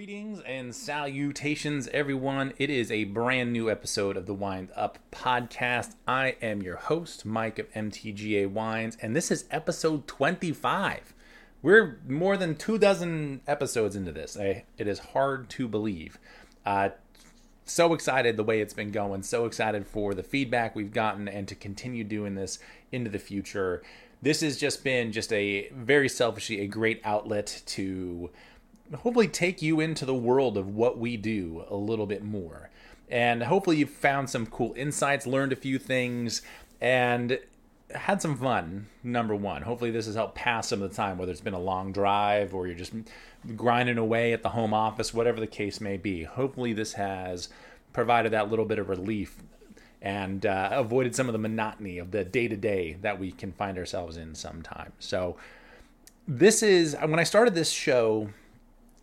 Greetings and salutations, everyone. It is a brand new episode of the Wind Up podcast. I am your host, Mike of MTGA Wines, and this is episode 25. We're more than two dozen episodes into this. I, it is hard to believe. Uh, so excited the way it's been going, so excited for the feedback we've gotten and to continue doing this into the future. This has just been just a very selfishly a great outlet to hopefully take you into the world of what we do a little bit more. And hopefully you've found some cool insights, learned a few things, and had some fun. Number one, hopefully this has helped pass some of the time, whether it's been a long drive or you're just grinding away at the home office, whatever the case may be. Hopefully this has provided that little bit of relief and uh, avoided some of the monotony of the day to day that we can find ourselves in sometimes. So, this is when I started this show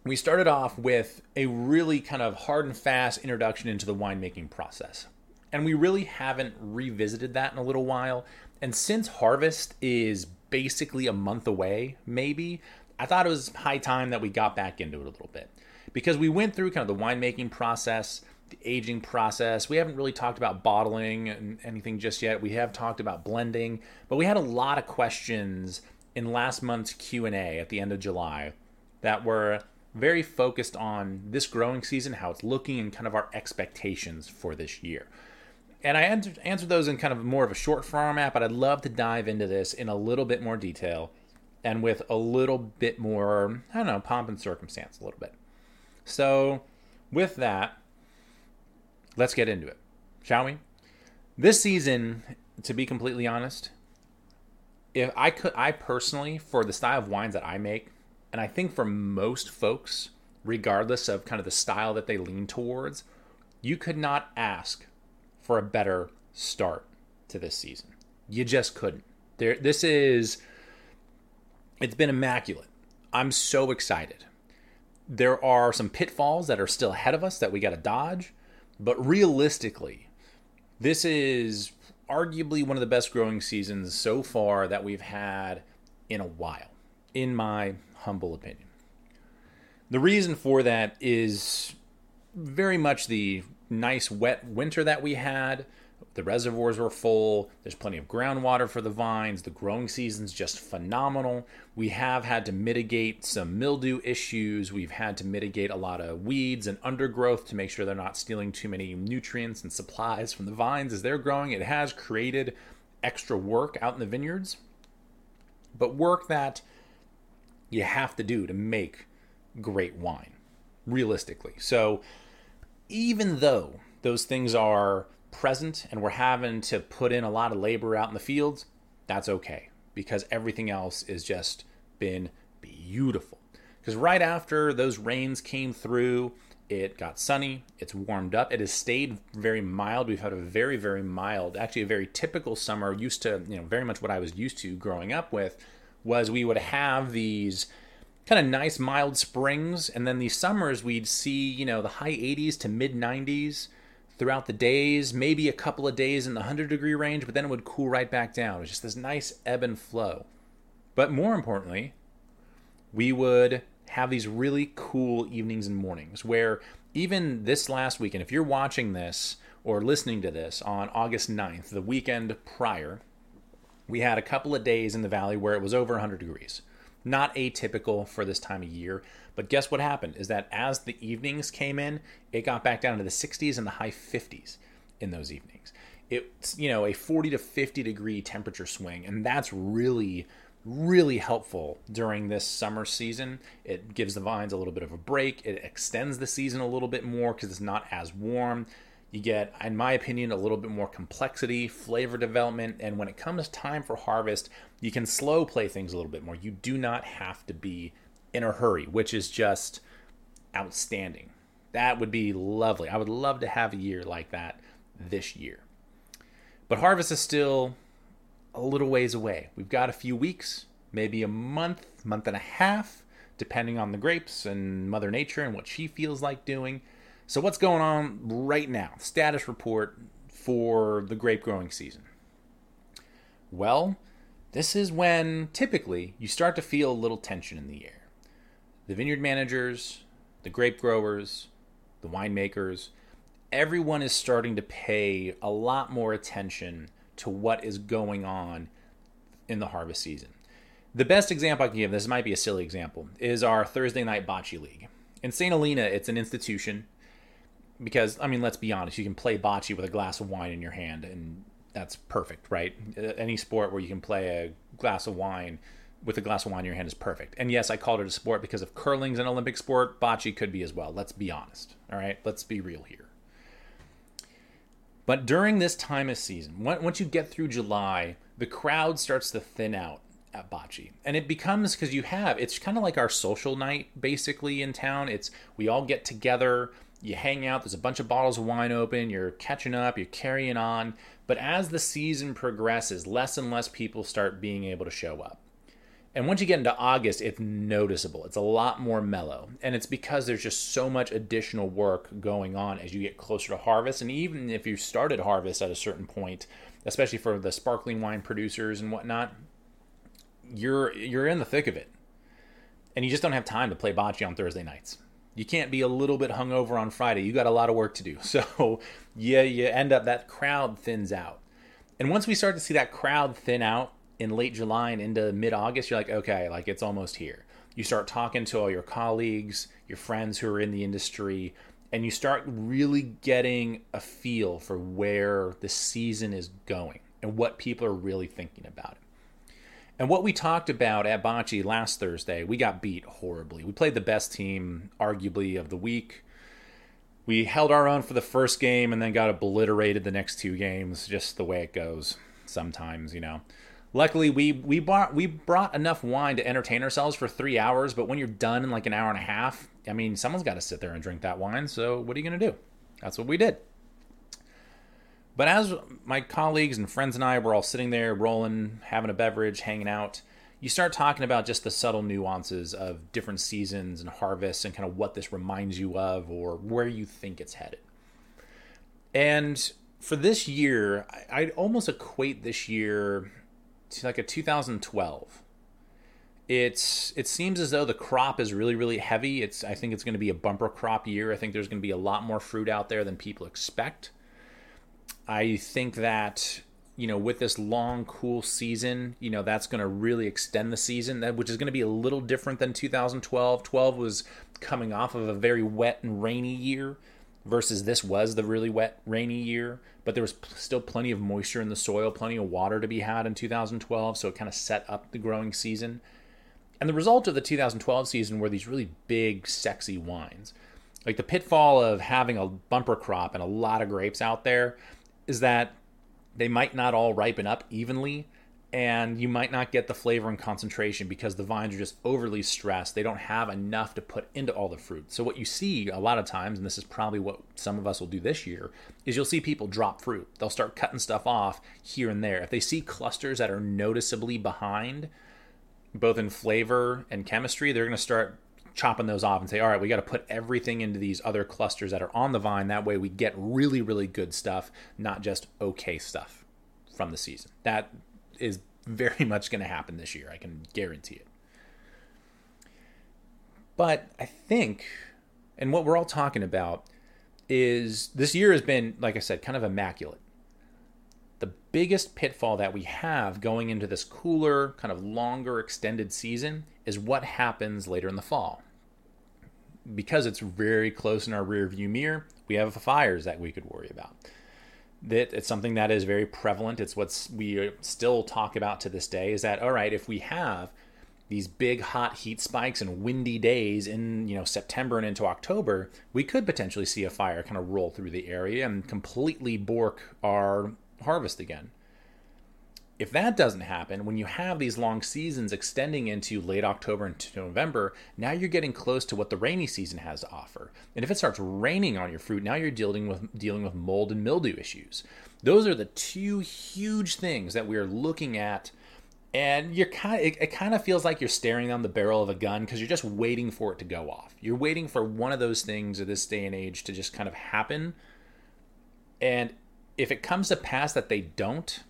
we started off with a really kind of hard and fast introduction into the winemaking process. And we really haven't revisited that in a little while. And since harvest is basically a month away, maybe, I thought it was high time that we got back into it a little bit. Because we went through kind of the winemaking process, the aging process. We haven't really talked about bottling and anything just yet. We have talked about blending, but we had a lot of questions in last month's Q&A at the end of July that were very focused on this growing season, how it's looking, and kind of our expectations for this year. And I answered, those in kind of more of a short format, but I'd love to dive into this in a little bit more detail and with a little bit more, I don't know, pomp and circumstance a little bit. So, with that, let's get into it, shall we? This season, to be completely honest, if I could, I personally, for the style of wines that I make, and I think for most folks, regardless of kind of the style that they lean towards, you could not ask for a better start to this season. You just couldn't. There this is it's been immaculate. I'm so excited. There are some pitfalls that are still ahead of us that we got to dodge, but realistically, this is arguably one of the best growing seasons so far that we've had in a while in my humble opinion. The reason for that is very much the nice wet winter that we had. The reservoirs were full. There's plenty of groundwater for the vines. The growing season's just phenomenal. We have had to mitigate some mildew issues. We've had to mitigate a lot of weeds and undergrowth to make sure they're not stealing too many nutrients and supplies from the vines as they're growing. It has created extra work out in the vineyards, but work that you have to do to make great wine, realistically. So, even though those things are present and we're having to put in a lot of labor out in the fields, that's okay because everything else has just been beautiful. Because right after those rains came through, it got sunny, it's warmed up, it has stayed very mild. We've had a very, very mild, actually a very typical summer, used to, you know, very much what I was used to growing up with was we would have these kind of nice mild springs and then these summers we'd see you know the high 80s to mid 90s throughout the days maybe a couple of days in the 100 degree range but then it would cool right back down. It was just this nice ebb and flow. But more importantly we would have these really cool evenings and mornings where even this last weekend if you're watching this or listening to this on august 9th the weekend prior we had a couple of days in the valley where it was over 100 degrees. Not atypical for this time of year, but guess what happened is that as the evenings came in, it got back down to the 60s and the high 50s in those evenings. It's, you know, a 40 to 50 degree temperature swing, and that's really really helpful during this summer season. It gives the vines a little bit of a break. It extends the season a little bit more because it's not as warm. You get, in my opinion, a little bit more complexity, flavor development, and when it comes time for harvest, you can slow play things a little bit more. You do not have to be in a hurry, which is just outstanding. That would be lovely. I would love to have a year like that this year. But harvest is still a little ways away. We've got a few weeks, maybe a month, month and a half, depending on the grapes and Mother Nature and what she feels like doing. So, what's going on right now? Status report for the grape growing season. Well, this is when typically you start to feel a little tension in the air. The vineyard managers, the grape growers, the winemakers, everyone is starting to pay a lot more attention to what is going on in the harvest season. The best example I can give, this might be a silly example, is our Thursday night bocce league. In St. Helena, it's an institution because, I mean, let's be honest, you can play bocce with a glass of wine in your hand, and that's perfect, right? Any sport where you can play a glass of wine with a glass of wine in your hand is perfect. And yes, I called it a sport because if curling's an Olympic sport, bocce could be as well. Let's be honest. All right, let's be real here. But during this time of season, once you get through July, the crowd starts to thin out at bocce and it becomes because you have it's kind of like our social night basically in town it's we all get together you hang out there's a bunch of bottles of wine open you're catching up you're carrying on but as the season progresses less and less people start being able to show up and once you get into August, it's noticeable. It's a lot more mellow. And it's because there's just so much additional work going on as you get closer to harvest. And even if you started harvest at a certain point, especially for the sparkling wine producers and whatnot, you're you're in the thick of it. And you just don't have time to play bocce on Thursday nights. You can't be a little bit hungover on Friday. You got a lot of work to do. So yeah, you end up that crowd thins out. And once we start to see that crowd thin out, in late July and into mid August, you're like, okay, like it's almost here. You start talking to all your colleagues, your friends who are in the industry, and you start really getting a feel for where the season is going and what people are really thinking about it. And what we talked about at Bocce last Thursday, we got beat horribly. We played the best team, arguably, of the week. We held our own for the first game and then got obliterated the next two games, just the way it goes sometimes, you know. Luckily, we we bought we brought enough wine to entertain ourselves for three hours. But when you're done in like an hour and a half, I mean, someone's got to sit there and drink that wine. So what are you gonna do? That's what we did. But as my colleagues and friends and I were all sitting there, rolling, having a beverage, hanging out, you start talking about just the subtle nuances of different seasons and harvests and kind of what this reminds you of or where you think it's headed. And for this year, I'd almost equate this year to like a 2012. It's it seems as though the crop is really really heavy. It's I think it's going to be a bumper crop year. I think there's going to be a lot more fruit out there than people expect. I think that you know with this long cool season, you know that's going to really extend the season that which is going to be a little different than 2012. 12 was coming off of a very wet and rainy year versus this was the really wet rainy year but there was still plenty of moisture in the soil, plenty of water to be had in 2012, so it kind of set up the growing season. And the result of the 2012 season were these really big, sexy wines. Like the pitfall of having a bumper crop and a lot of grapes out there is that they might not all ripen up evenly and you might not get the flavor and concentration because the vines are just overly stressed. They don't have enough to put into all the fruit. So, what you see a lot of times, and this is probably what some of us will do this year, is you'll see people drop fruit. They'll start cutting stuff off here and there. If they see clusters that are noticeably behind, both in flavor and chemistry, they're going to start chopping those off and say, all right, we got to put everything into these other clusters that are on the vine. That way we get really, really good stuff, not just okay stuff from the season. That is very much going to happen this year. I can guarantee it. But I think, and what we're all talking about is this year has been, like I said, kind of immaculate. The biggest pitfall that we have going into this cooler, kind of longer, extended season is what happens later in the fall. Because it's very close in our rear view mirror, we have fires that we could worry about that it's something that is very prevalent. It's what we still talk about to this day. Is that all right? If we have these big hot heat spikes and windy days in you know September and into October, we could potentially see a fire kind of roll through the area and completely bork our harvest again if that doesn't happen, when you have these long seasons extending into late October into November, now you're getting close to what the rainy season has to offer. And if it starts raining on your fruit, now you're dealing with dealing with mold and mildew issues. Those are the two huge things that we are looking at. And you're kind of, it, it kind of feels like you're staring down the barrel of a gun because you're just waiting for it to go off. You're waiting for one of those things at this day and age to just kind of happen. And if it comes to pass that they don't,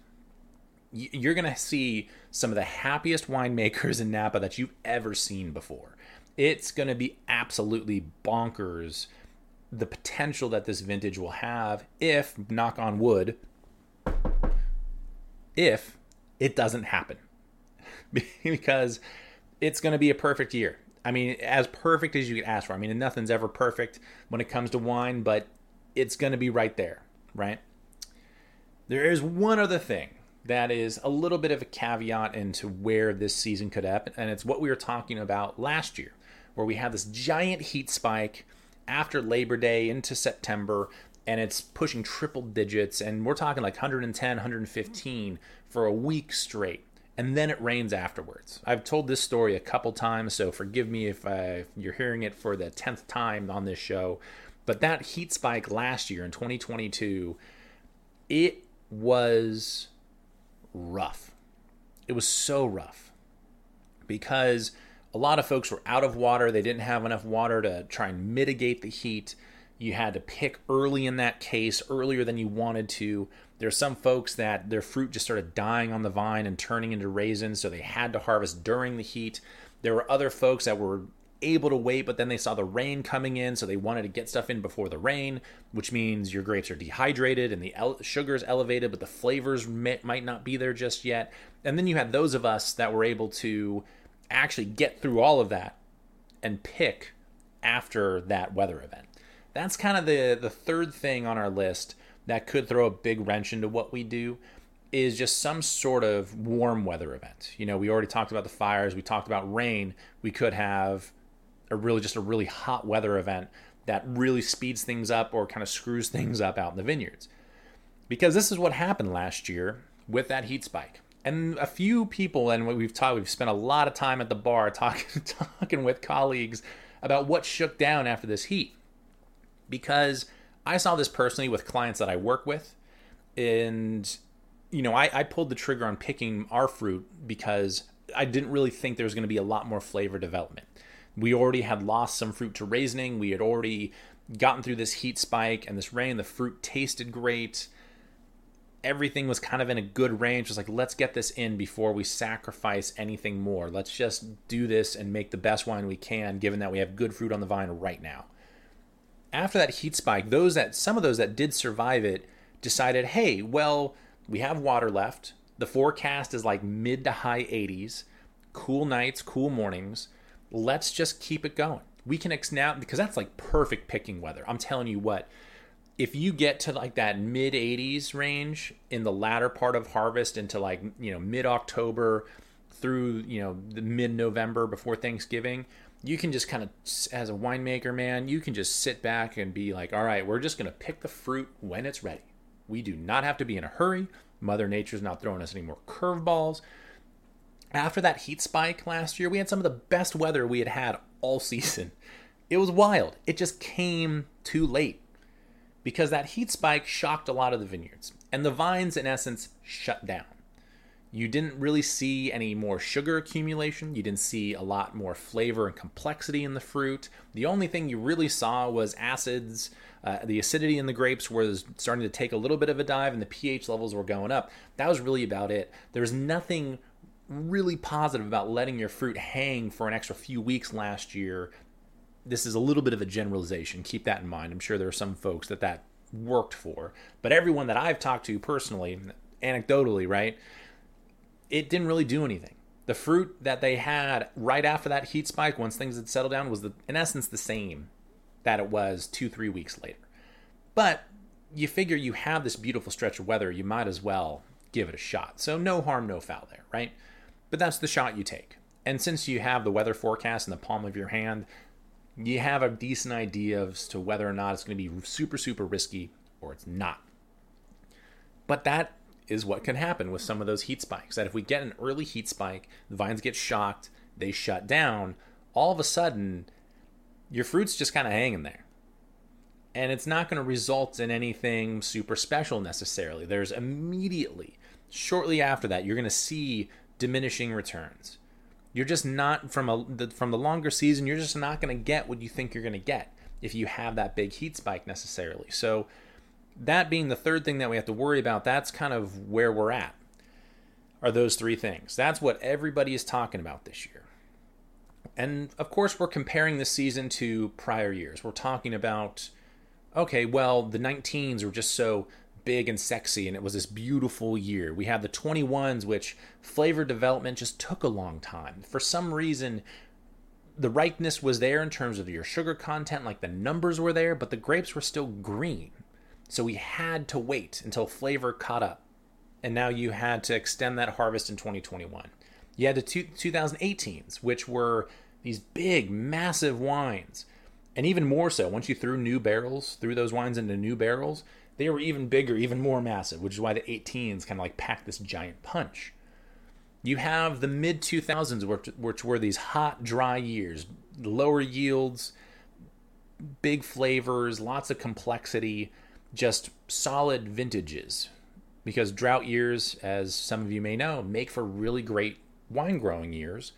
you're going to see some of the happiest winemakers in Napa that you've ever seen before. It's going to be absolutely bonkers the potential that this vintage will have if, knock on wood, if it doesn't happen. because it's going to be a perfect year. I mean, as perfect as you could ask for. I mean, nothing's ever perfect when it comes to wine, but it's going to be right there, right? There is one other thing that is a little bit of a caveat into where this season could happen, and it's what we were talking about last year, where we had this giant heat spike after Labor Day into September, and it's pushing triple digits, and we're talking like 110, 115 for a week straight. And then it rains afterwards. I've told this story a couple times, so forgive me if, uh, if you're hearing it for the 10th time on this show. But that heat spike last year in 2022, it was rough. It was so rough because a lot of folks were out of water. They didn't have enough water to try and mitigate the heat. You had to pick early in that case, earlier than you wanted to. There There's some folks that their fruit just started dying on the vine and turning into raisins, so they had to harvest during the heat. There were other folks that were able to wait, but then they saw the rain coming in, so they wanted to get stuff in before the rain, which means your grapes are dehydrated and the el- sugar is elevated, but the flavors may- might not be there just yet. And then you had those of us that were able to actually get through all of that and pick after that weather event. That's kind of the the third thing on our list that could throw a big wrench into what we do is just some sort of warm weather event. You know, we already talked about the fires, we talked about rain. We could have a really just a really hot weather event that really speeds things up or kind of screws things up out in the vineyards. Because this is what happened last year with that heat spike. And a few people, and we've talked, we've spent a lot of time at the bar talking, talking with colleagues about what shook down after this heat. Because I saw this personally with clients that I work with, and you know, I, I pulled the trigger on picking our fruit because I didn't really think there was going to be a lot more flavor development. We already had lost some fruit to raisining. We had already gotten through this heat spike and this rain. The fruit tasted great. Everything was kind of in a good range. Just like, let's get this in before we sacrifice anything more. Let's just do this and make the best wine we can, given that we have good fruit on the vine right now. After that heat spike, those that some of those that did survive it decided, hey, well, we have water left. The forecast is like mid to high 80s, cool nights, cool mornings let's just keep it going. We can ex- now because that's like perfect picking weather. I'm telling you what, if you get to like that mid 80s range in the latter part of harvest into like, you know, mid October through, you know, the mid November before Thanksgiving, you can just kind of as a winemaker, man, you can just sit back and be like, "All right, we're just going to pick the fruit when it's ready." We do not have to be in a hurry. Mother Nature's not throwing us any more curveballs after that heat spike last year, we had some of the best weather we had had all season. It was wild. It just came too late because that heat spike shocked a lot of the vineyards, and the vines, in essence, shut down. You didn't really see any more sugar accumulation. You didn't see a lot more flavor and complexity in the fruit. The only thing you really saw was acids. Uh, the acidity in the grapes was starting to take a little bit of a dive, and the pH levels were going up. That was really about it. There was nothing really positive about letting your fruit hang for an extra few weeks last year. This is a little bit of a generalization. Keep that in mind. I'm sure there are some folks that that worked for, but everyone that I've talked to personally, anecdotally, right, it didn't really do anything. The fruit that they had right after that heat spike, once things had settled down, was the, in essence the same that it was two, three weeks later. But you figure you have this beautiful stretch of weather, you might as well give it a shot. So no harm, no foul there, right? But that's the shot you take. And since you have the weather forecast in the palm of your hand, you have a decent idea as to whether or not it's going to be super, super risky or it's not. But that is what can happen with some of those heat spikes. That if we get an early heat spike, the vines get shocked, they shut down, all of a sudden, your fruit's just kind of hanging there. And it's not going to result in anything super special necessarily. There's immediately, shortly after that, you're going to see diminishing returns. You're just not from a the, from the longer season. You're just not going to get what you think you're going to get if you have that big heat spike necessarily. So that being the third thing that we have to worry about, that's kind of where we're at. Are those three things? That's what everybody is talking about this year. And of course, we're comparing this season to prior years. We're talking about, okay, well, the 19s were just so big and sexy, and it was this beautiful year. We had the 21s, which flavor development just took a long time. For some reason, the ripeness was there in terms of your sugar content, like the numbers were there, but the grapes were still green. So we had to wait until flavor caught up. And now you had to extend that harvest in 2021. You had the two, 2018s, which were these big, massive wines. And even more so, once you threw new barrels, threw those wines into new barrels, they were even bigger, even more massive, which is why the 18s kind of like packed this giant punch. You have the mid 2000s, which, which were these hot, dry years, lower yields, big flavors, lots of complexity, just solid vintages. Because drought years, as some of you may know, make for really great wine growing years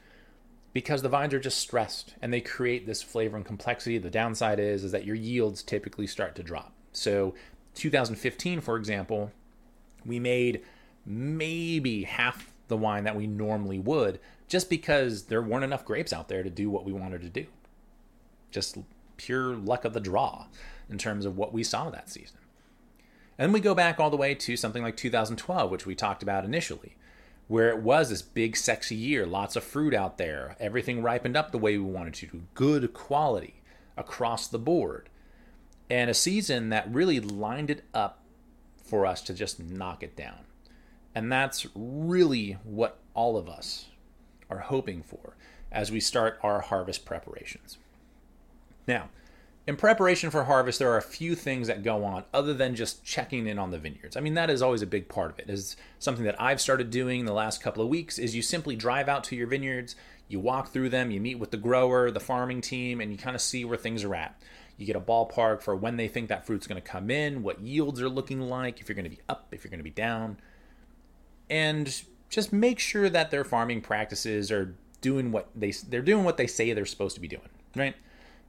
because the vines are just stressed and they create this flavor and complexity. The downside is is that your yields typically start to drop. So 2015, for example, we made maybe half the wine that we normally would just because there weren't enough grapes out there to do what we wanted to do. Just pure luck of the draw in terms of what we saw that season. And we go back all the way to something like 2012, which we talked about initially, where it was this big, sexy year, lots of fruit out there, everything ripened up the way we wanted to, good quality across the board and a season that really lined it up for us to just knock it down. And that's really what all of us are hoping for as we start our harvest preparations. Now, in preparation for harvest, there are a few things that go on other than just checking in on the vineyards. I mean, that is always a big part of it. Is something that I've started doing the last couple of weeks is you simply drive out to your vineyards, you walk through them, you meet with the grower, the farming team, and you kind of see where things are at. You get a ballpark for when they think that fruit's going to come in, what yields are looking like, if you're going to be up, if you're going to be down. And just make sure that their farming practices are doing what they they're doing what they say they're supposed to be doing, right?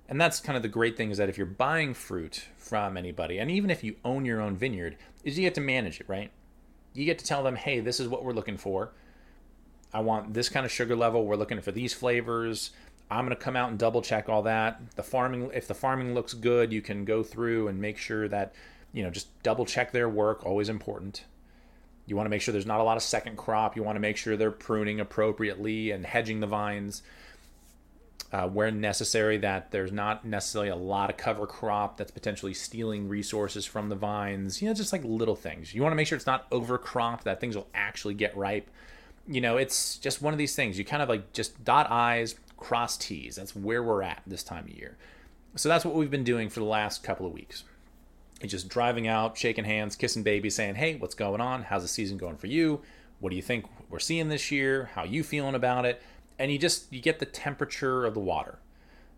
And that's kind of the great thing is that if you're buying fruit from anybody, and even if you own your own vineyard, is you get to manage it, right? You get to tell them, hey, this is what we're looking for. I want this kind of sugar level. We're looking for these flavors. I'm going to come out and double check all that. The farming, if the farming looks good, you can go through and make sure that, you know, just double check their work, always important. You want to make sure there's not a lot of second crop. You want to make sure they're pruning appropriately and hedging the vines uh, where necessary, that there's not necessarily a lot of cover crop that's potentially stealing resources from the vines. You know, just like little things. You want to make sure it's not overcropped, that things will actually get ripe. You know, it's just one of these things. You kind of like just dot I's, cross T's. That's where we're at this time of year. So that's what we've been doing for the last couple of weeks. It's just driving out, shaking hands, kissing babies, saying, "Hey, what's going on? How's the season going for you? What do you think we're seeing this year? How you feeling about it?" And you just you get the temperature of the water.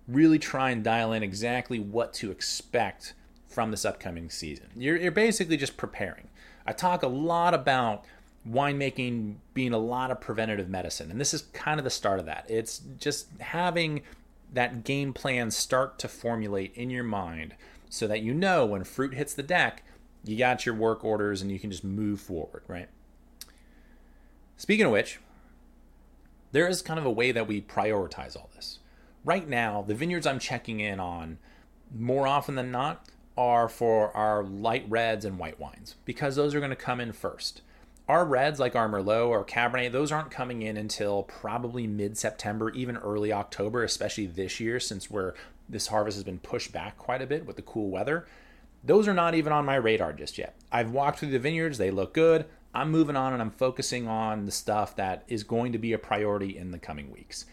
Really try and dial in exactly what to expect from this upcoming season. You're, you're basically just preparing. I talk a lot about winemaking being a lot of preventative medicine. And this is kind of the start of that. It's just having that game plan start to formulate in your mind so that you know when fruit hits the deck, you got your work orders and you can just move forward, right? Speaking of which, there is kind of a way that we prioritize all this. Right now, the vineyards I'm checking in on more often than not are for our light reds and white wines because those are going to come in first our reds like our merlot or cabernet those aren't coming in until probably mid-september even early october especially this year since we're this harvest has been pushed back quite a bit with the cool weather. Those are not even on my radar just yet. I've walked through the vineyards. They look good. I'm moving on and i'm focusing on the stuff that is going to be a priority in the coming weeks.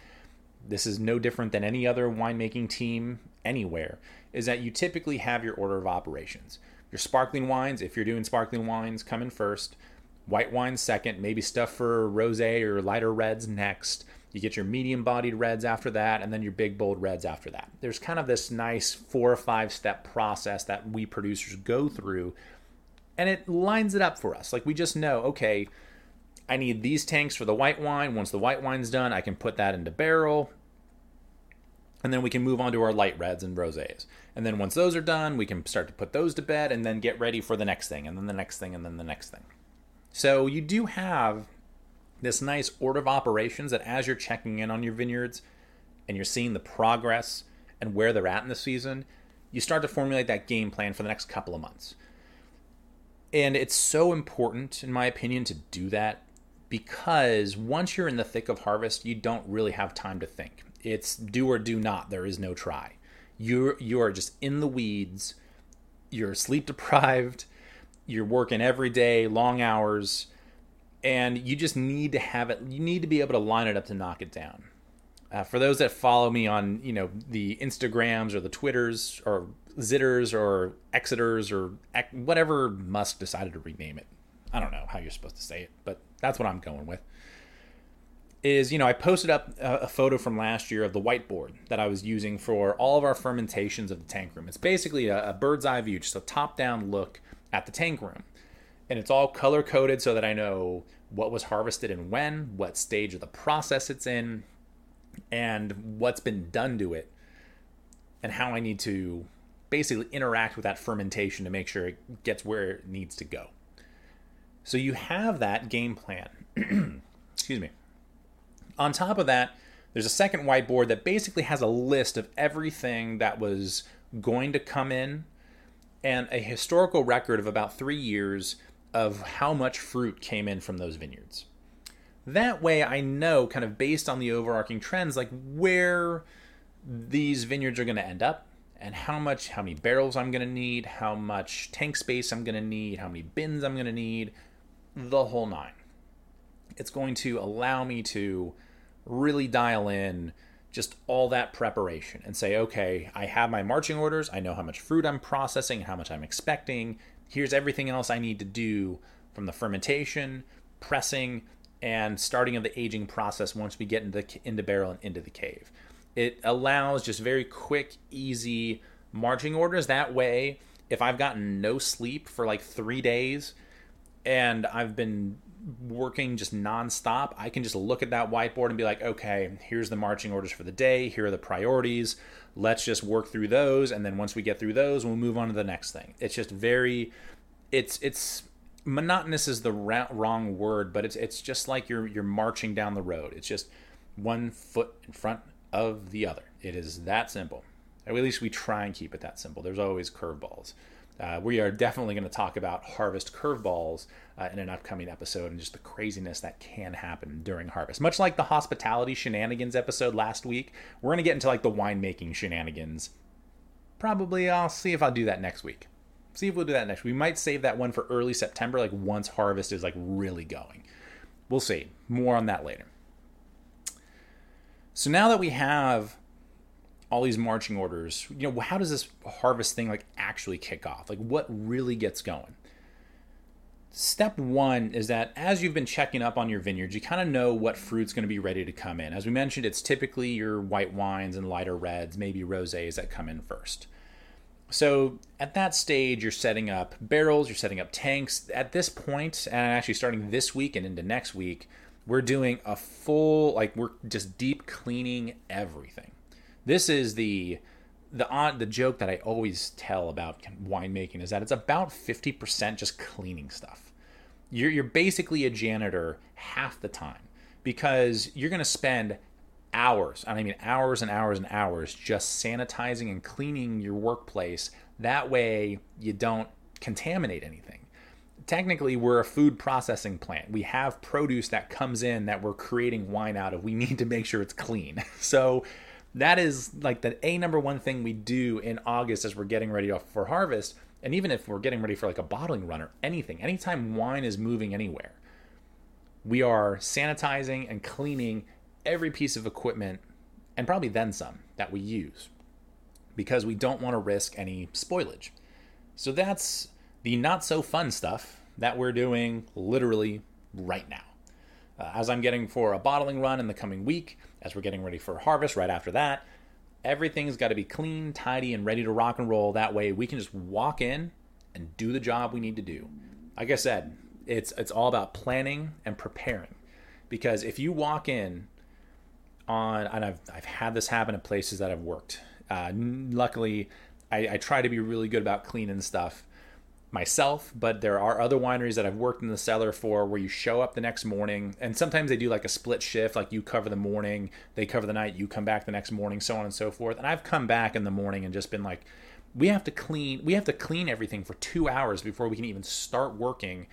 This is no different than any other winemaking team anywhere is that you typically have your order of operations. Your sparkling wines if you're doing sparkling wines come in first white wine second, maybe stuff for rosé or lighter reds next. You get your medium bodied reds after that, and then your big bold reds after that. There's kind of this nice four or five step process that we producers go through, and it lines it up for us. Like we just know, okay, I need these tanks for the white wine. Once the white wine's done, I can put that into barrel. And then we can move on to our light reds and rosés. And then once those are done, we can start to put those to bed and then get ready for the next thing, and then the next thing, and then the next thing. So you do have this nice order of operations that as you're checking in on your vineyards, and you're seeing the progress and where they're at in the season, you start to formulate that game plan for the next couple of months. And it's so important, in my opinion, to do that because once you're in the thick of harvest, you don't really have time to think. It's do or do not. There is no try. You're you are just in the weeds. You're sleep deprived. You're working every day, long hours, and you just need to have it. You need to be able to line it up to knock it down. Uh, for those that follow me on, you know, the Instagrams or the Twitters or Zitters or Exeters or whatever Musk decided to rename it. I don't know how you're supposed to say it, but that's what I'm going with. Is, you know, I posted up a, a photo from last year of the whiteboard that I was using for all of our fermentations of the tank room. It's basically a, a bird's eye view, just a top down look at the tank room. And it's all color coded so that I know what was harvested and when, what stage of the process it's in, and what's been done to it, and how I need to basically interact with that fermentation to make sure it gets where it needs to go. So you have that game plan. Excuse me. On top of that, there's a second whiteboard that basically has a list of everything that was going to come in and a historical record of about three years of how much fruit came in from those vineyards. That way, I know, kind of based on the overarching trends, like where these vineyards are going to end up and how much, how many barrels I'm going to need, how much tank space I'm going to need, how many bins I'm going to need, the whole nine. It's going to allow me to really dial in just all that preparation and say, okay, I have my marching orders. I know how much fruit I'm processing, how much I'm expecting. Here's everything else I need to do from the fermentation, pressing, and starting of the aging process once we get into, into barrel and into the cave. It allows just very quick, easy marching orders. That way, if I've gotten no sleep for like three days and I've been working just nonstop, I can just look at that whiteboard and be like, okay, here's the marching orders for the day. Here are the priorities. Let's just work through those, and then once we get through those, we'll move on to the next thing. It's just very, it's it's monotonous is the wrong word, but it's it's just like you're you're marching down the road. It's just one foot in front of the other. It is that simple. At least we try and keep it that simple. There's always curveballs. Uh, we are definitely going to talk about harvest curveballs uh, in an upcoming episode and just the craziness that can happen during harvest. Much like the hospitality shenanigans episode last week, we're going to get into like the winemaking shenanigans. Probably I'll see if I'll do that next week. See if we'll do that next. We might save that one for early September, like once harvest is like really going. We'll see. More on that later. So now that we have all these marching orders, you know, how does this harvest thing like actually kick off? Like what really gets going? Step one is that as you've been checking up on your vineyards, you kind of know what fruit's going to be ready to come in. As we mentioned, it's typically your white wines and lighter reds, maybe rosés that come in first. So at that stage, you're setting up barrels, you're setting up tanks. At this point, and actually starting this week and into next week, we're doing a full, like we're just deep cleaning everything. This is the the on the joke that I always tell about winemaking is that it's about 50% just cleaning stuff. You're you're basically a janitor half the time because you're going to spend hours, and I mean hours and hours and hours just sanitizing and cleaning your workplace. That way you don't contaminate anything. Technically, we're a food processing plant. We have produce that comes in that we're creating wine out of. We need to make sure it's clean. So that is like the a number one thing we do in August as we're getting ready for harvest. And even if we're getting ready for like a bottling run or anything, anytime wine is moving anywhere, we are sanitizing and cleaning every piece of equipment and probably then some that we use because we don't want to risk any spoilage. So that's the not so fun stuff that we're doing literally right now. Uh, as I'm getting for a bottling run in the coming week, as we're getting ready for harvest right after that. Everything's got to be clean, tidy, and ready to rock and roll. That way, we can just walk in and do the job we need to do. Like I said, it's it's all about planning and preparing. Because if you walk in on, and I've I've had this happen at places that I've worked. Uh, luckily, I, I try to be really good about cleaning stuff. Myself, but there are other wineries that I've worked in the cellar for where you show up the next morning and sometimes they do like a split shift, like you cover the morning, they cover the night, you come back the next morning, so on and so forth. And I've come back in the morning and just been like, we have to clean we have to clean everything for two hours before we can even start working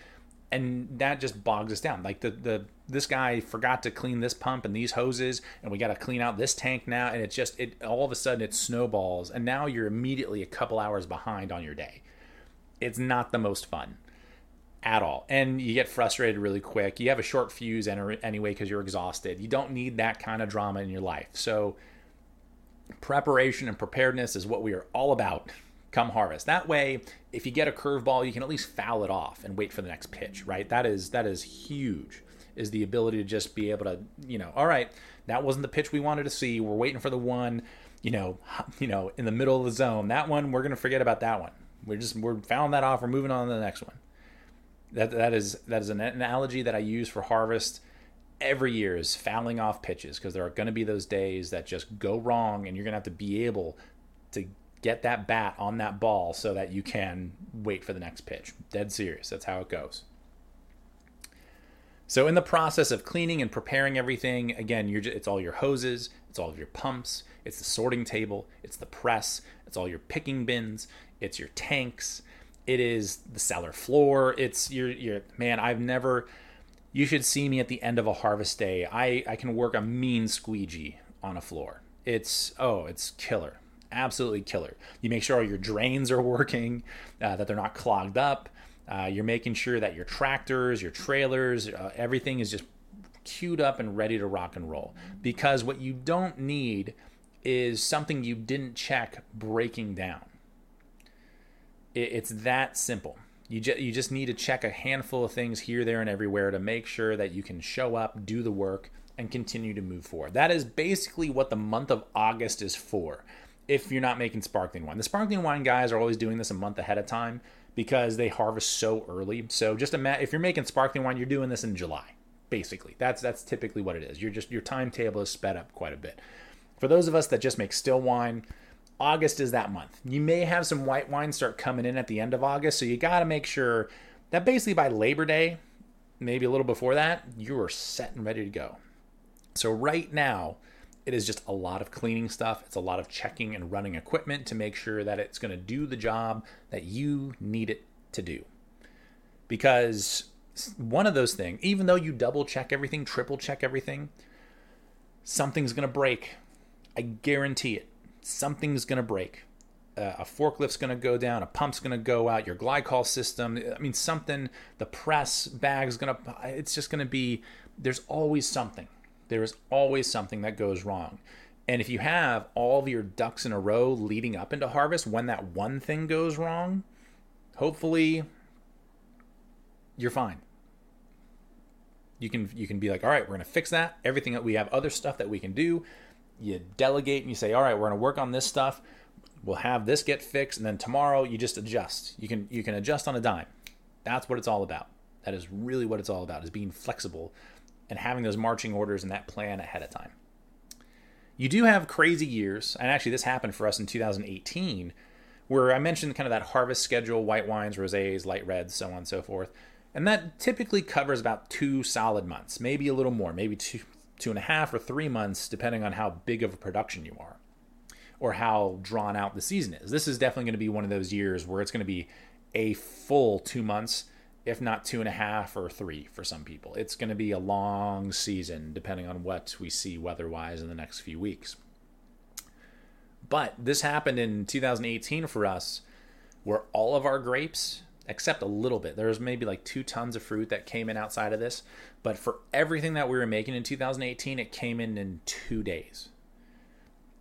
and that just bogs us down like the the this guy forgot to clean this pump and these hoses and we got to clean out this tank now and it's just it all of a sudden it snowballs and now you're immediately a couple hours behind on your day it's not the most fun at all. And you get frustrated really quick. You have a short fuse anyway because you're exhausted. You don't need that kind of drama in your life. So, preparation and preparedness is what we are all about come harvest. That way, if you get a curveball, you can at least foul it off and wait for the next pitch, right? That is that is huge. Is the ability to just be able to, you know, all right, that wasn't the pitch we wanted to see. We're waiting for the one, you know, you know, in the middle of the zone. That one, we're going to forget about that one we're just we're fouling that off. We're moving on to the next one. That that is that is an analogy that I use for harvest every year is fouling off pitches because there are going to be those days that just go wrong and you're going to have to be able to get that bat on that ball so that you can wait for the next pitch. Dead serious. That's how it goes. So in the process of cleaning and preparing everything, again, just, it's all your hoses, it's all of your pumps, it's the sorting table, it's the press, it's all your picking bins, it's your tanks, it is the cellar floor. It's your your man. I've never. You should see me at the end of a harvest day. I I can work a mean squeegee on a floor. It's oh, it's killer, absolutely killer. You make sure all your drains are working, uh, that they're not clogged up. Uh, you're making sure that your tractors, your trailers, uh, everything is just queued up and ready to rock and roll. Because what you don't need is something you didn't check breaking down. It's that simple. You, ju- you just need to check a handful of things here, there, and everywhere to make sure that you can show up, do the work, and continue to move forward. That is basically what the month of August is for if you're not making sparkling wine. The sparkling wine guys are always doing this a month ahead of time because they harvest so early. So just imagine if you're making sparkling wine, you're doing this in July. Basically, that's that's typically what it is. You're just your timetable is sped up quite a bit. For those of us that just make still wine, August is that month. You may have some white wine start coming in at the end of August, so you got to make sure that basically by Labor Day, maybe a little before that, you are set and ready to go. So right now, it is just a lot of cleaning stuff. It's a lot of checking and running equipment to make sure that it's going to do the job that you need it to do. Because one of those things, even though you double check everything, triple check everything, something's going to break. I guarantee it something's going to break. Uh, a forklift's going to go down, a pump's going to go out, your glycol system. I mean, something, the press bag's going to, it's just going to be, there's always something. There is always something that goes wrong. And if you have all of your ducks in a row leading up into harvest, when that one thing goes wrong, hopefully you're fine. You can you can be like, all right, we're gonna fix that. Everything that we have other stuff that we can do you delegate and you say, all right, we're to work on this stuff. We'll have this get fixed, and then tomorrow you just adjust. You can you can adjust on a dime. That's what it's all about. That is really what it's all about: is being flexible and having those marching orders and that plan ahead of time. You do have crazy years, and actually this happened for us in 2018, where I mentioned kind of that harvest schedule: white wines, rosés, light reds, so on and so forth. And that typically covers about two solid months, maybe a little more, maybe two, two and a half or three months, depending on how big of a production you are or how drawn out the season is. This is definitely going to be one of those years where it's going to be a full two months, if not two and a half or three for some people. It's going to be a long season, depending on what we see weather wise in the next few weeks. But this happened in 2018 for us, where all of our grapes except a little bit. There was maybe like two tons of fruit that came in outside of this, but for everything that we were making in 2018, it came in in two days.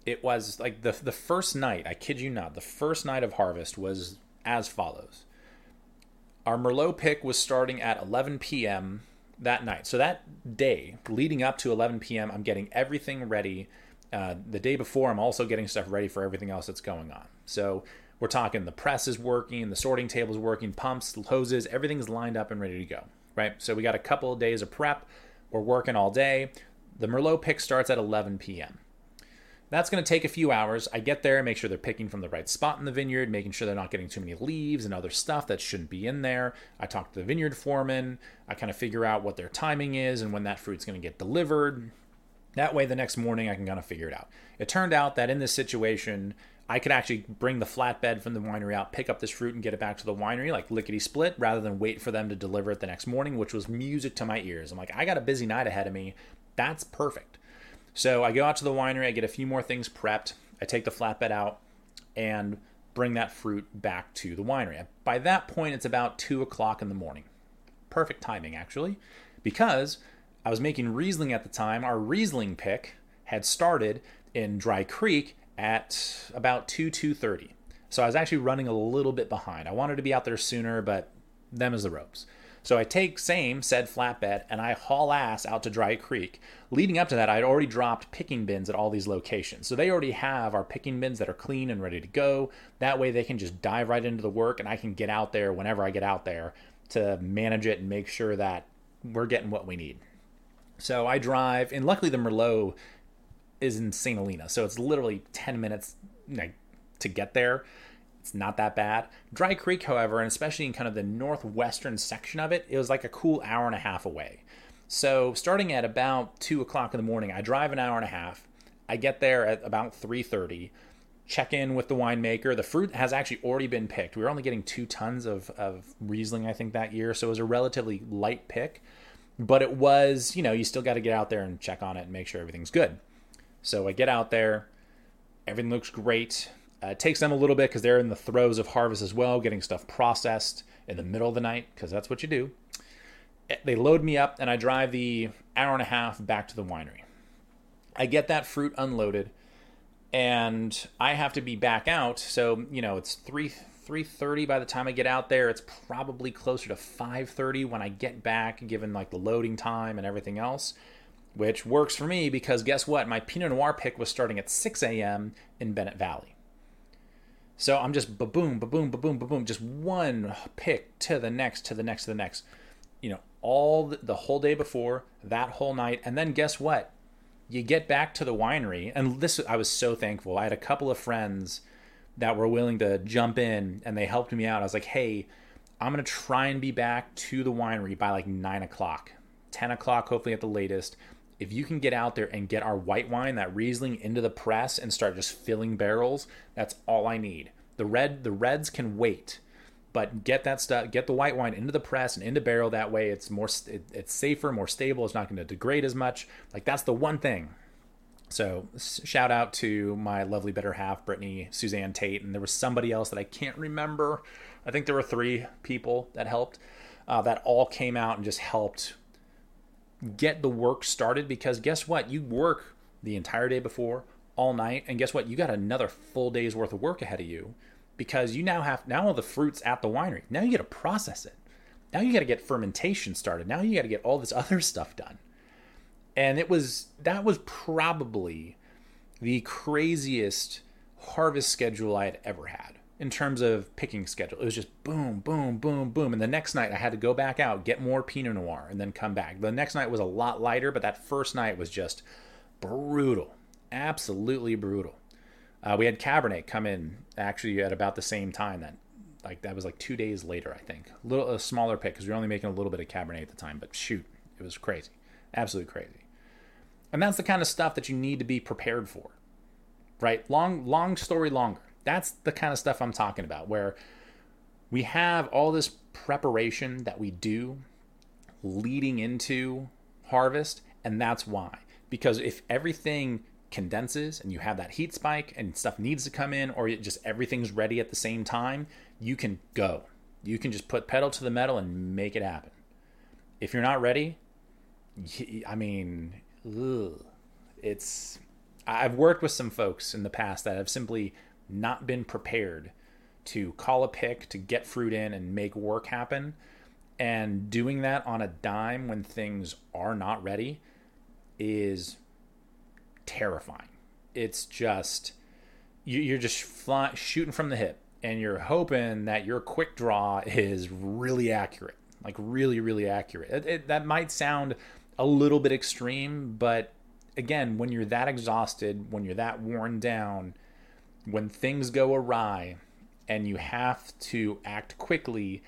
It was like the the first night. I kid you not. The first night of harvest was as follows. Our Merlot pick was starting at 11 p.m. that night. So that day, leading up to 11 p.m., I'm getting everything ready. Uh, the day before, I'm also getting stuff ready for everything else that's going on. So we're talking the press is working, the sorting table is working, pumps, hoses, everything's lined up and ready to go, right? So we got a couple of days of prep. We're working all day. The Merlot pick starts at 11 p.m. That's going to take a few hours. I get there, make sure they're picking from the right spot in the vineyard, making sure they're not getting too many leaves and other stuff that shouldn't be in there. I talk to the vineyard foreman. I kind of figure out what their timing is and when that fruit's going to get delivered. That way, the next morning, I can kind of figure it out. It turned out that in this situation, I could actually bring the flatbed from the winery out, pick up this fruit, and get it back to the winery like lickety split rather than wait for them to deliver it the next morning, which was music to my ears. I'm like, I got a busy night ahead of me. That's perfect. So I go out to the winery, I get a few more things prepped, I take the flatbed out and bring that fruit back to the winery. By that point, it's about two o'clock in the morning. Perfect timing, actually, because I was making Riesling at the time. Our Riesling pick had started in Dry Creek at about 2 2.30 so i was actually running a little bit behind i wanted to be out there sooner but them is the ropes so I take same said flatbed and I haul ass out to Dry Creek. Leading up to that, I'd already dropped picking bins at all these locations. So they already have our picking bins that are clean and ready to go. That way they can just dive right into the work and I can get out there whenever I get out there to manage it and make sure that we're getting what we need. So I drive, and luckily the Merlot is in St. Helena, so it's literally 10 minutes to get there. It's not that bad. Dry Creek, however, and especially in kind of the northwestern section of it, it was like a cool hour and a half away. So starting at about two o'clock in the morning, I drive an hour and a half. I get there at about three thirty. Check in with the winemaker. The fruit has actually already been picked. We were only getting two tons of, of Riesling, I think, that year, so it was a relatively light pick. But it was, you know, you still got to get out there and check on it and make sure everything's good. So I get out there, everything looks great. Uh, it takes them a little bit because they're in the throes of harvest as well, getting stuff processed in the middle of the night because that's what you do. Eh, they load me up and I drive the hour and a half back to the winery. I get that fruit unloaded and I have to be back out. So, you know, it's 3 3:30 by the time I get out there. It's probably closer to 5:30 when I get back given like the loading time and everything else, which works for me because guess what? My Pinot Noir pick was starting at 6 a.m. in Bennett Valley. So I'm just ba boom, ba boom, ba boom, ba boom, just one pick to the next, to the next, to the next. You know, all the, the whole day before, that whole night, and then guess what? You get back to the winery, and this I was so thankful. I had a couple of friends that were willing to jump in, and they helped me out. I was like, hey, I'm gonna try and be back to the winery by like nine o'clock, ten o'clock, hopefully at the latest if you can get out there and get our white wine, that Riesling, into the press and start just filling barrels, that's all I need. The red, the reds can wait, but get that stuff, get the white wine into the press and into barrel. That way, it's more, it, it's safer, more stable. It's not going to degrade as much. Like that's the one thing. So shout out to my lovely better half, Brittany, Suzanne Tate, and there was somebody else that I can't remember. I think there were three people that helped. Uh, that all came out and just helped get the work started because guess what? You work the entire day before, all night, and guess what? You got another full day's worth of work ahead of you because you now have now all the fruits at the winery. Now you got to process it. Now you got to get fermentation started. Now you got to get all this other stuff done. And it was that was probably the craziest harvest schedule I had ever had in terms of picking schedule. It was just boom, boom, boom, boom. And the next night I had to go back out, get more Pinot Noir, and then come back. The next night was a lot lighter, but that first night was just brutal. Absolutely brutal. Uh, we had Cabernet come in actually at about the same time. That like that was like two days later, I think. A little a smaller pick because we were only making a little bit of Cabernet at the time. But shoot, it was crazy, absolutely crazy. And that's the kind of stuff that you need to be prepared for, right? Long, long story longer that's the kind of stuff I'm talking about, where we have all this preparation that we do leading into harvest, and that's why. Because if everything condenses and you have that heat spike and stuff needs to come in, or just everything's ready at the same time, you can go. You can just put pedal to the metal and make it happen. If you're not ready, I mean, ugh, it's. I've worked with some folks in the past that have simply not been prepared to call a pick, to get fruit in and make work happen. And doing that on a dime when things are not ready is terrifying. It's just, you're just fly, shooting from the hip and you're hoping that your quick draw is really accurate, like really, really accurate. It, it, that might sound a little bit extreme, but again, when you're that exhausted, when you're that worn down, when things go awry and you have to act quickly,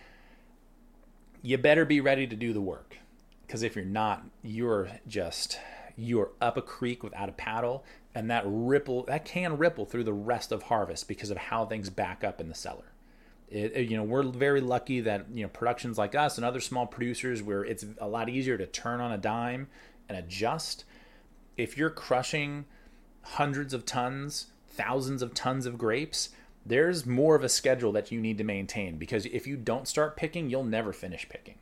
you better be ready to do the work. Because if you're not, you're just you're up a creek without a paddle, and that ripple that can ripple through the rest of harvest because of how things back up in the cellar. It, you know, we're very lucky that you know productions like us and other small producers where it's a lot easier to turn on a dime and adjust. If you're crushing hundreds of tons, thousands of tons of grapes, there's more of a schedule that you need to maintain because if you don't start picking, you'll never finish picking.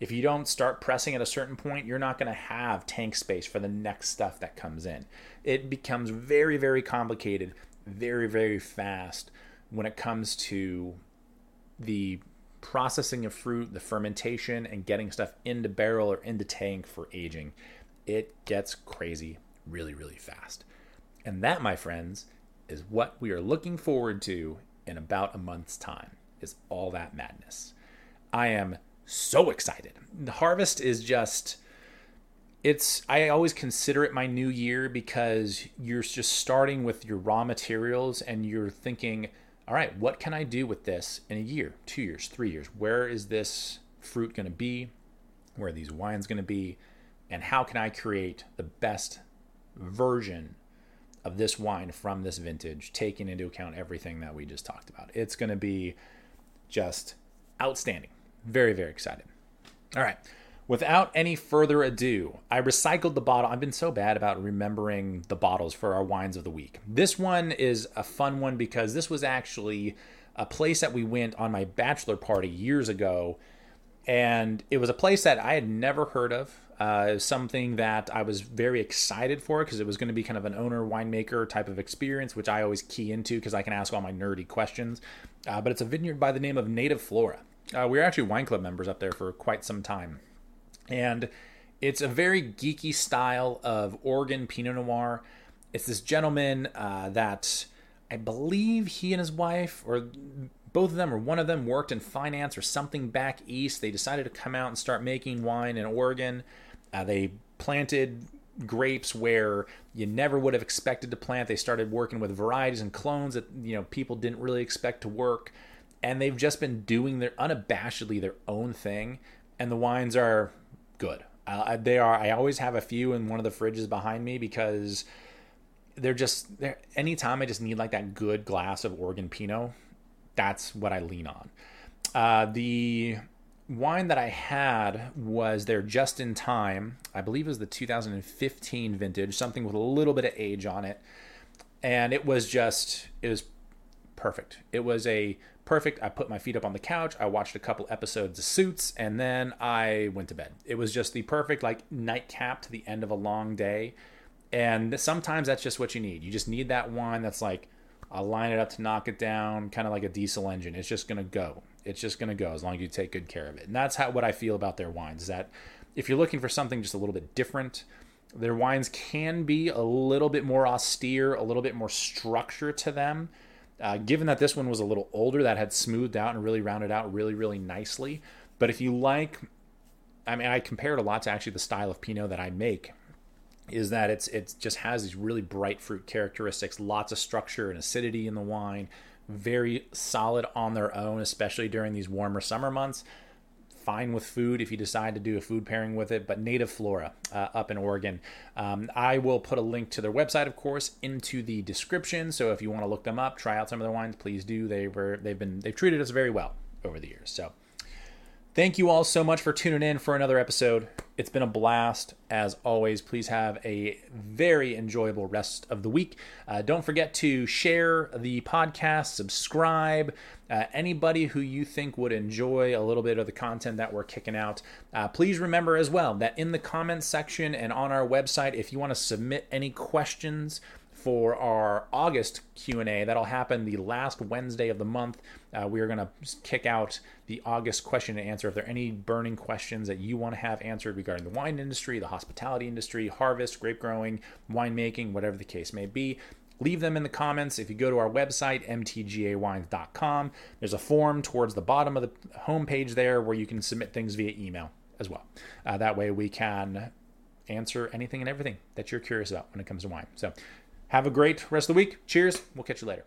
If you don't start pressing at a certain point, you're not going to have tank space for the next stuff that comes in. It becomes very, very complicated, very, very fast when it comes to the processing of fruit, the fermentation, and getting stuff into barrel or into tank for aging. It gets crazy really, really fast. And that, my friends, is what we are looking forward to in about a month's time is all that madness. I am so excited. The harvest is just it's I always consider it my new year because you're just starting with your raw materials and you're thinking, all right, what can I do with this in a year, 2 years, 3 years? Where is this fruit going to be? Where are these wines going to be? And how can I create the best version of this wine from this vintage, taking into account everything that we just talked about. It's going to be just outstanding. Very, very excited. All right. Without any further ado, I recycled the bottle. I've been so bad about remembering the bottles for our wines of the week. This one is a fun one because this was actually a place that we went on my bachelor party years ago. And it was a place that I had never heard of. Uh, something that I was very excited for because it was going to be kind of an owner winemaker type of experience, which I always key into because I can ask all my nerdy questions. Uh, but it's a vineyard by the name of Native Flora. Uh, we were actually wine club members up there for quite some time. And it's a very geeky style of Oregon Pinot Noir. It's this gentleman uh, that I believe he and his wife, or both of them or one of them worked in finance or something back east. They decided to come out and start making wine in Oregon. Uh, they planted grapes where you never would have expected to plant. They started working with varieties and clones that you know people didn't really expect to work, and they've just been doing their unabashedly their own thing. And the wines are good. Uh, they are. I always have a few in one of the fridges behind me because they're just. They're, anytime I just need like that good glass of Oregon Pinot, that's what I lean on. Uh, the wine that I had was there just in time. I believe it was the 2015 vintage, something with a little bit of age on it. And it was just, it was perfect. It was a perfect. I put my feet up on the couch. I watched a couple episodes of Suits, and then I went to bed. It was just the perfect, like, nightcap to the end of a long day. And sometimes that's just what you need. You just need that wine that's like, I'll line it up to knock it down, kind of like a diesel engine. It's just going to go. It's just going to go as long as you take good care of it. And that's how what I feel about their wines is that if you're looking for something just a little bit different, their wines can be a little bit more austere, a little bit more structure to them. Uh, given that this one was a little older, that had smoothed out and really rounded out really, really nicely. But if you like, I mean, I compared a lot to actually the style of Pinot that I make is that it's it just has these really bright fruit characteristics, lots of structure and acidity in the wine, very solid on their own, especially during these warmer summer months. Fine with food if you decide to do a food pairing with it, but Native Flora uh, up in Oregon. Um, I will put a link to their website, of course, into the description. So if you want to look them up, try out some of their wines, please do. They were they've been they've treated us very well over the years. So Thank you all so much for tuning in for another episode. It's been a blast. As always, please have a very enjoyable rest of the week. Uh, don't forget to share the podcast, subscribe. Uh, anybody who you think would enjoy a little bit of the content that we're kicking out, uh, please remember as well that in the comments section and on our website, if you want to submit any questions, for our August Q&A. That'll happen the last Wednesday of the month. Uh, we are going to kick out the August question and answer. If there are any burning questions that you want to have answered regarding the wine industry, the hospitality industry, harvest, grape growing, winemaking, whatever the case may be, leave them in the comments. If you go to our website, mtgawines.com, there's a form towards the bottom of the homepage there where you can submit things via email as well. Uh, that way we can answer anything and everything that you're curious about when it comes to wine. So have a great rest of the week. Cheers. We'll catch you later.